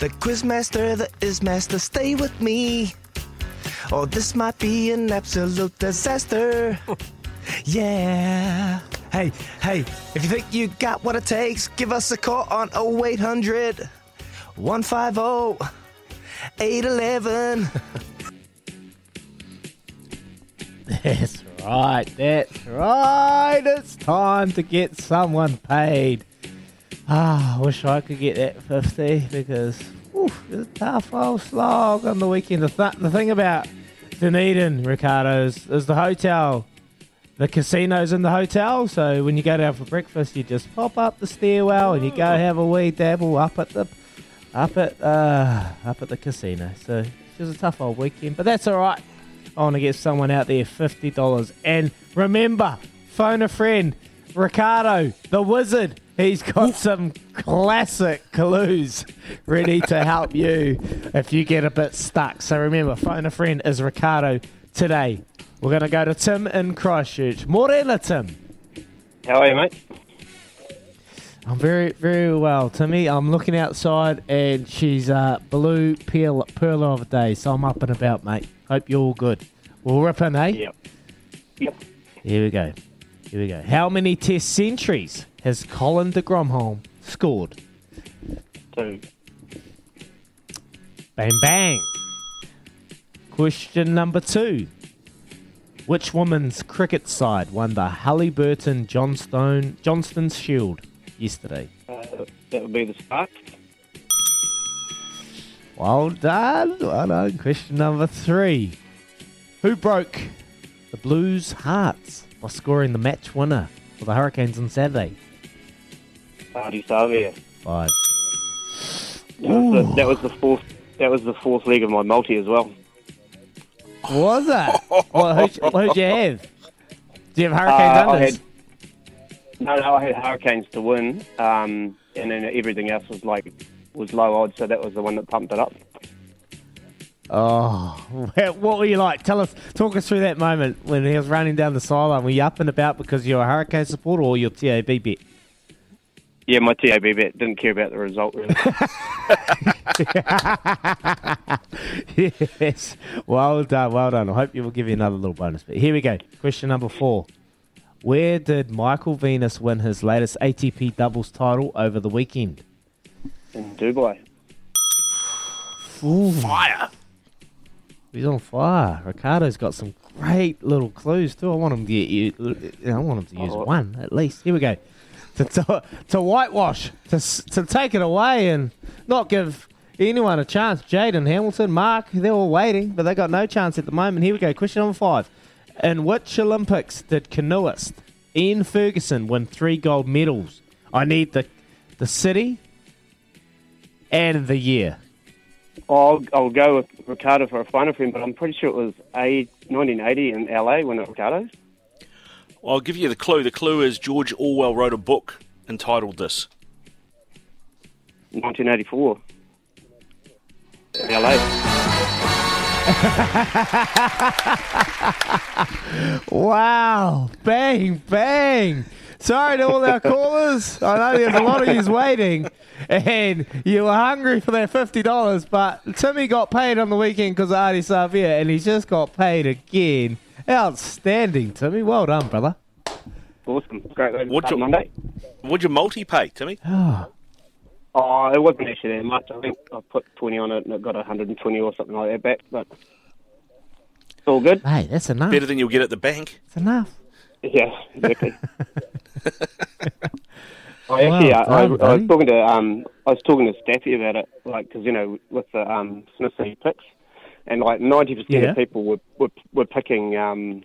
The quizmaster, the ismaster, stay with me. Or this might be an absolute disaster. yeah. Hey, hey, if you think you got what it takes, give us a call on 0800 150 811. That's right. That's right. It's time to get someone paid. Ah, I wish I could get that 50 because oof, it's a tough old slog on the weekend. The, th- the thing about Dunedin, Ricardo, is, is the hotel. The casino's in the hotel, so when you go down for breakfast, you just pop up the stairwell and you go have a wee dabble up at the up at uh, up at the casino. So it's just a tough old weekend, but that's all right. I want to get someone out there fifty dollars, and remember, phone a friend, Ricardo, the wizard. He's got some classic clues ready to help you if you get a bit stuck. So remember, phone a friend is Ricardo today. We're going to go to Tim in Christchurch. Morena, Tim. How are you, mate? I'm very, very well, Timmy. I'm looking outside and she's uh, blue pearl, pearl of a day, so I'm up and about, mate. Hope you're all good. We'll rip in, eh? Yep. Yep. Here we go. Here we go. How many test centuries has Colin de Grandhomme scored? Two. Bang, bang. Question number two. Which women's cricket side won the Hallyburton Johnstone Johnston's Shield yesterday? Uh, that would be the start. Well done. Well done. Question number three. Who broke the Blues' hearts by scoring the match winner for the Hurricanes on Saturday? Ardie Savea. Five. That was, the, that was the fourth. That was the fourth leg of my multi as well. Was it? well, who'd, you- who'd you have? Do you have Hurricanes Uh, I had no, no. I had Hurricanes to win, um, and then everything else was like was low odds. So that was the one that pumped it up. Oh, what were you like? Tell us, talk us through that moment when he was running down the sideline. Were you up and about because you're a Hurricane supporter or your TAB bet? Yeah, my TAB bet didn't care about the result really. yes. Well done, well done. I hope you will give you another little bonus. But here we go. Question number four. Where did Michael Venus win his latest ATP doubles title over the weekend? in Dubai. Fire. He's on fire. Ricardo's got some great little clues too. I want him to get you. you I want him to use Oh. one at least. Here we go. To, to, to whitewash, to, to take it away and not give anyone a chance. Jaden Hamilton, Mark, they're all waiting, but they got no chance at the moment. Here we go. Question number five. In which Olympics did canoeist Ian Ferguson win three gold medals? I need the the city and the year. I'll, I'll go with Ricardo for a final friend, but I'm pretty sure it was a 1980 in LA when it was. Well, I'll give you the clue. The clue is George Orwell wrote a book entitled this. 1984. In LA. Wow. Bang, bang. Sorry to all our callers. I know there's a lot of you waiting, and you were hungry for that fifty dollars. But Timmy got paid on the weekend because of Ardie Savea, and he's just got paid again. Outstanding, Timmy. Well done, brother. Awesome. Great way to What'd start you- Monday. What'd your multi pay, Timmy? Oh, it wasn't actually that much. I think I put 20 on it and it got 120 or something like that back, but it's all good. Hey, that's enough. Better than you'll get at the bank. It's enough. Yeah, exactly. I actually, Well uh, I, done, I was talking to um, I was talking to Staffy about it, like because you know with the um Smithy picks, and like ninety percent Yeah. of people were were, were picking um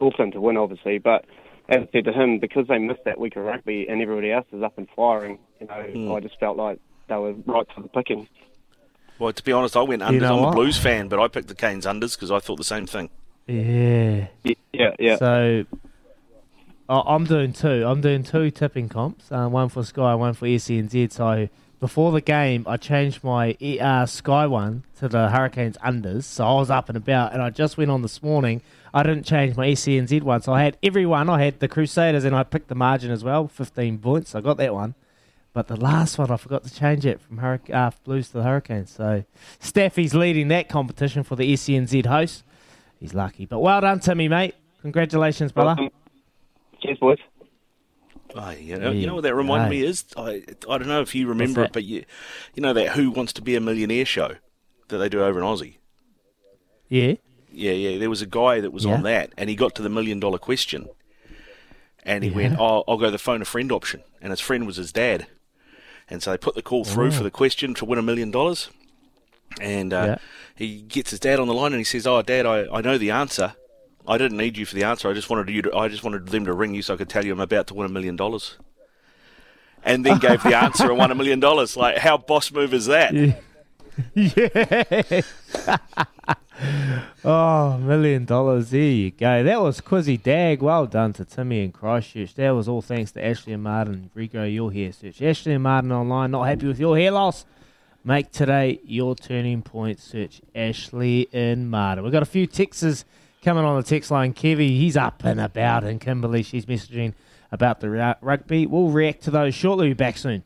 Auckland to win, obviously, but as I said to him, because they missed that week of rugby and everybody else is up and firing, you know, Hmm. I just felt like they were right for the picking. Well, to be honest, I went unders. know I'm a? Blues fan, but I picked the Canes unders because I thought the same thing. Yeah. Yeah, yeah. So I- I'm doing two. I'm doing two tipping comps. Uh, one for Sky, one for SENZ. So before the game, I changed my uh, Sky one to the Hurricanes unders. So I was up and about, and I just went on this morning. I didn't change my SENZ one, so I had every one. I had the Crusaders, and I picked the margin as well, 15 points. I got that one. But the last one, I forgot to change it from Hurric- uh, Blues to the Hurricanes. So Staffy's leading that competition for the SENZ host. He's lucky. But well done, Timmy, mate. Congratulations, brother. Cheers, boys. Oh, you know, you know what that reminded Aye. me is? I, I don't know if you remember it, but you, you know that Who Wants to Be a Millionaire show that they do over in Aussie? Yeah. Yeah, yeah. There was a guy that was Yeah. on that, and he got to the million dollar question, and he went, "Oh, I'll go the phone a friend option," and his friend was his dad, and so they put the call through for the question to win a million dollars, and uh, Yeah. he gets his dad on the line, and he says, "Oh, Dad, I, I know the answer. I didn't need you for the answer. I just wanted you to, I just wanted them to ring you so I could tell you I'm about to win a million dollars." And then gave the answer and won a million dollars. Like, how boss move is that? Yeah. oh, million dollars. There you go. That was Quizzy Dag. Well done to Timmy and Christchurch. That was all thanks to Ashley and Martin. Regrow your hair search. Ashley and Martin online. Not happy with your hair loss? Make today your turning point. Search Ashley and Martin. We've got a few texts coming on the text line. Kevy, he's up and about. And Kimberly, she's messaging about the rugby. We'll react to those shortly. Be back soon.